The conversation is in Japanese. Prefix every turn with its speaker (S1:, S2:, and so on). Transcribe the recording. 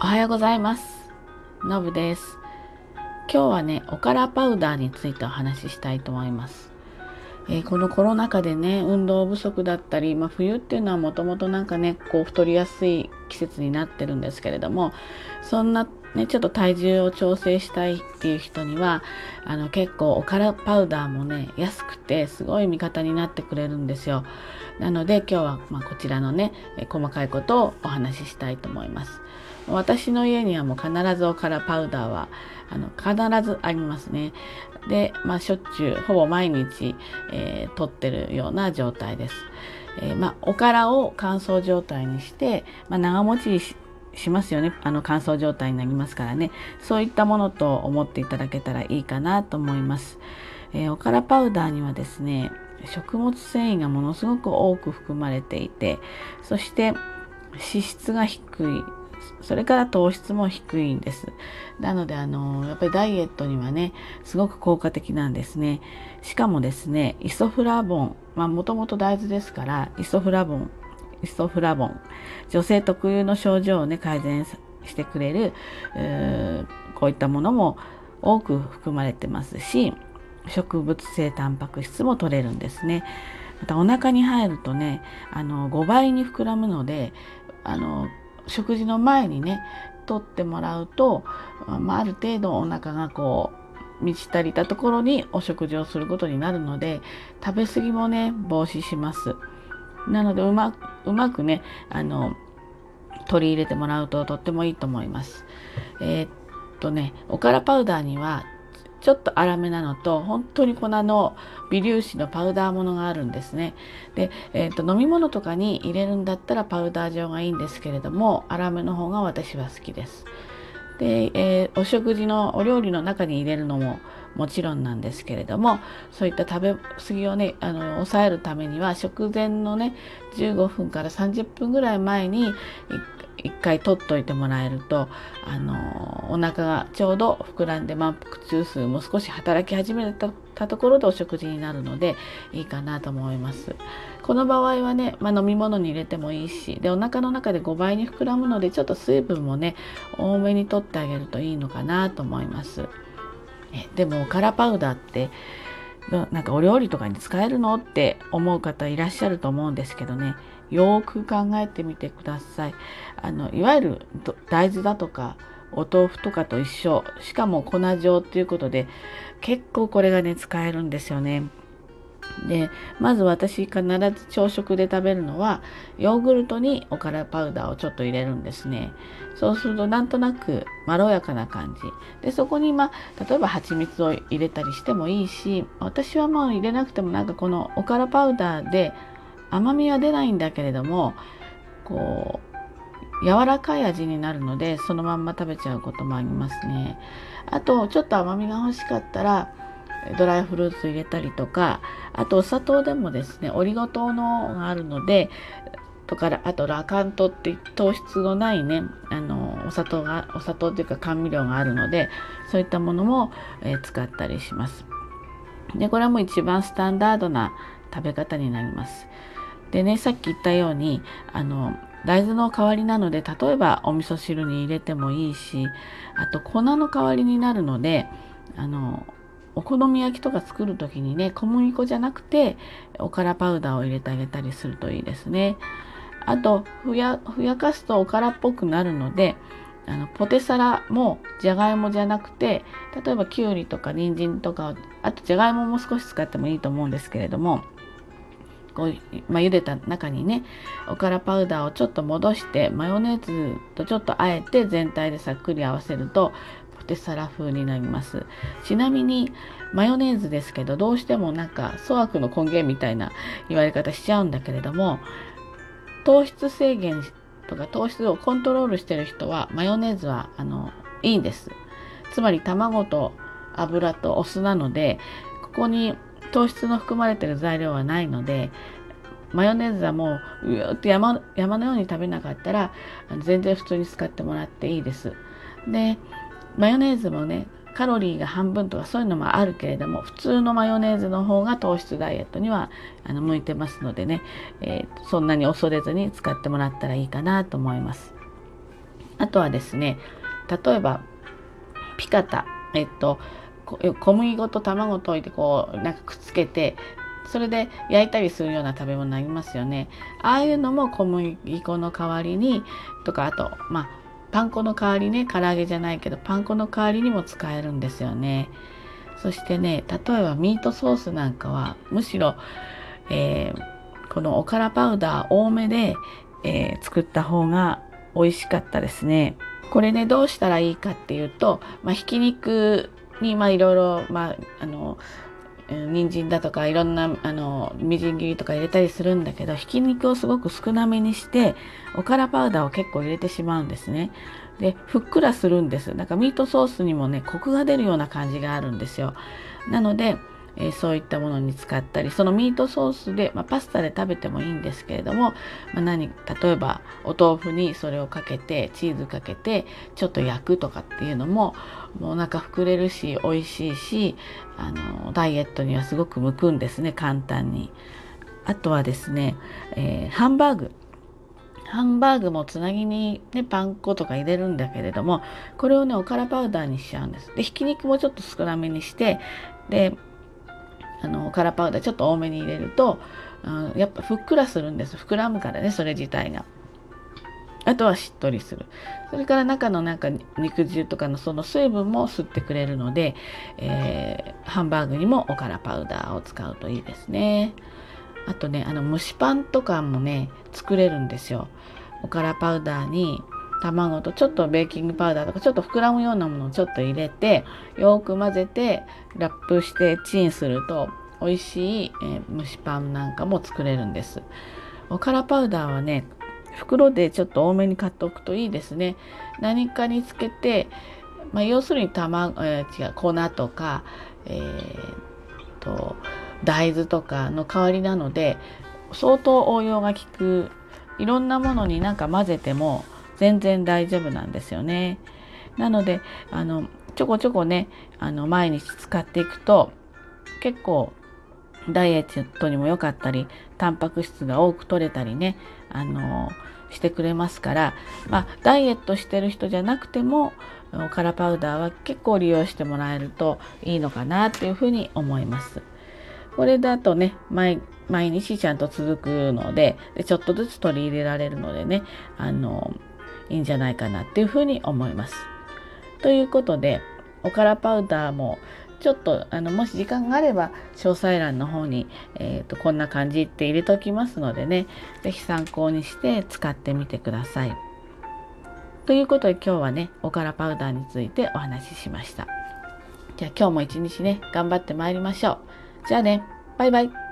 S1: おはようございます。のぶです。今日はね、おからパウダーについてお話ししたいと思います。えー、このコロナ禍でね、運動不足だったり、まあ、冬っていうのはもともとなんかね、こう太りやすい季節になってるんですけれども、そんなね、ちょっと体重を調整したいっていう人には、あの結構おからパウダーもね、安くてすごい味方になってくれるんですよ。なので今日はまこちらのね、細かいことをお話ししたいと思います。私の家にはもう必ずおからパウダーはあの必ずありますね。で、まあ、しょっちゅうほぼ毎日、えー、取ってるような状態です。えー、まあ、おからを乾燥状態にして、まあ、長持ちしますよねあの乾燥状態になりますからねそういったものと思っていただけたらいいかなと思います、えー、おからパウダーにはですね食物繊維がものすごく多く含まれていてそして脂質が低いそれから糖質も低いんです。なので、あの、やっぱりダイエットにはね、すごく効果的なんですね。しかもですね、イソフラボン、まあもともと大豆ですから、イソフラボン、イソフラボン、女性特有の症状をね、改善してくれる、こういったものも多く含まれてますし、植物性タンパク質も取れるんですね。またお腹に入るとね、あの5倍に膨らむので、あの食事の前にね取ってもらうと、まあ、ある程度お腹がこう満ち足りたところにお食事をすることになるので食べ過ぎもね防止します。なのでうまうまくねあの取り入れてもらうととってもいいと思います。えー、っとねおからパウダーにはちょっと粗めなのと本当に粉の微粒子のパウダーものがあるんですね。で、えーと、飲み物とかに入れるんだったらパウダー状がいいんですけれども粗めの方が私は好きです。で、えー、お食事のお料理の中に入れるのももちろんなんですけれどもそういった食べ過ぎをねあの抑えるためには食前のね15分から30分ぐらい前に一回取っといてもらえるとあのお腹がちょうど膨らんで満腹中枢も少し働き始めたところでお食事になるのでいいかなと思います。この場合はね、まあ、飲み物に入れてもいいしでお腹の中で5倍に膨らむのでちょっと水分もね多めに取ってあげるといいのかなと思います。えでもおからパウダーってなんかお料理とかに使えるのって思う方いらっしゃると思うんですけどねよく考えてみてください。あのいわゆる大豆だとかお豆腐とかと一緒しかも粉状っていうことで結構これがね使えるんですよね。でまず私必ず朝食で食べるのはヨーグルトにおからパウダーをちょっと入れるんですね。そうするとなんとなくまろやかな感じ。でそこにまあ例えば蜂蜜を入れたりしてもいいし私はもう入れなくてもなんかこのおからパウダーで甘みは出ないんだけれどもこう柔らかい味になるのでそのまんま食べちゃうこともありますね。あとちょっと甘みが欲しかったらドライフルーツ入れたりとかあとお砂糖でもですねオリゴ糖のがあるのでとかあとラカントって糖質のないねあのお砂糖がお砂糖っていうか甘味料があるのでそういったものも、えー、使ったりします。でこれはもう一番スタンダードな食べ方になります。でねさっき言ったようにあの大豆の代わりなので例えばお味噌汁に入れてもいいしあと粉の代わりになるのであのお好み焼きとか作る時にね小麦粉じゃなくておからパウダーを入れてあげたりするといいですね。あとふやふやかすとおからっぽくなるのであのポテサラもじゃがいもじゃなくて例えばきゅうりとか人参とかあとじゃがいもも少し使ってもいいと思うんですけれどもこう、まあ、茹でた中にねおからパウダーをちょっと戻してマヨネーズとちょっとあえて全体でさっくり合わせるとテサラ風になりますちなみにマヨネーズですけどどうしてもなんか粗悪の根源みたいな言われ方しちゃうんだけれども糖質制限とか糖質をコントロールしてる人はマヨネーズはあのいいんですつまり卵と油とお酢なのでここに糖質の含まれてる材料はないのでマヨネーズはもううーって山山のように食べなかったら全然普通に使ってもらっていいです。でマヨネーズもねカロリーが半分とかそういうのもあるけれども普通のマヨネーズの方が糖質ダイエットにはあの向いてますのでね、えー、そんなに恐れずに使ってもらったらいいかなと思います。あとはですね例えばピカタえっと小麦粉と卵といてこうなんかくっつけてそれで焼いたりするような食べ物ありますよねああいうのも小麦粉の代わりにとかあとまあパン粉の代わりね唐揚げじゃないけどパン粉の代わりにも使えるんですよね。そしてね例えばミートソースなんかはむしろ、えー、このおからパウダー多めで、えー、作った方が美味しかったですね。これねどうしたらいいかっていうと、まあ、ひき肉にまあいろいろまああの人参だとかいろんなあのみじん切りとか入れたりするんだけどひき肉をすごく少なめにしておからパウダーを結構入れてしまうんですね。でふっくらするんです。なんかミートソースにもねコクが出るような感じがあるんですよ。なのでえー、そういったものに使ったりそのミートソースで、まあ、パスタで食べてもいいんですけれども、まあ、何例えばお豆腐にそれをかけてチーズかけてちょっと焼くとかっていうのももうお腹膨れるし美味しいしあのダイエットにはすごく向くんですね簡単に。あとはですね、えー、ハンバーグハンバーグもつなぎに、ね、パン粉とか入れるんだけれどもこれをねおからパウダーにしちゃうんです。でひき肉もちょっと少なめにしてであのカラーパウダーちょっと多めに入れるとあやっぱふっくらするんです膨らむからねそれ自体が。あとはしっとりする。それから中のなんか肉汁とかのその水分も吸ってくれるので、えー、ハンバーグにもおからパウダーを使うといいですね。あとね、あの蒸しパンとかもね、作れるんですよ。おからパウダーに卵とちょっとベーキングパウダーとかちょっと膨らむようなものをちょっと入れてよく混ぜてラップしてチンすると美味しい、えー、蒸しパンなんかも作れるんです。おからパウダーはね袋でちょっと多めに買っておくといいですね。何かにつけて、まあ、要するに卵、えー、違う粉とか、えー、と大豆とかの代わりなので相当応用が効くいろんなものになんか混ぜても全然大丈夫なんですよね。なのであのちょこちょこねあの毎日使っていくと結構ダイエットにも良かったりタンパク質が多く取れたりねあのしてくれますから、まあ、ダイエットしてる人じゃなくてもおからパウダーは結構利用してもらえるといいのかなっていうふうに思います。これだとね毎日ちゃんと続くのででちょっとずつ取り入れられるのでねあのいいんじゃないかなっていうふうに思います。ということでおからパウダーもちょっとあのもし時間があれば詳細欄の方に、えーと、こんな感じって入れておきますのでね是非参考にして使ってみてください。ということで今日はねおからパウダーについてお話ししました。じゃあ今日も一日ね頑張ってまいりましょう。じゃあねバイバイ。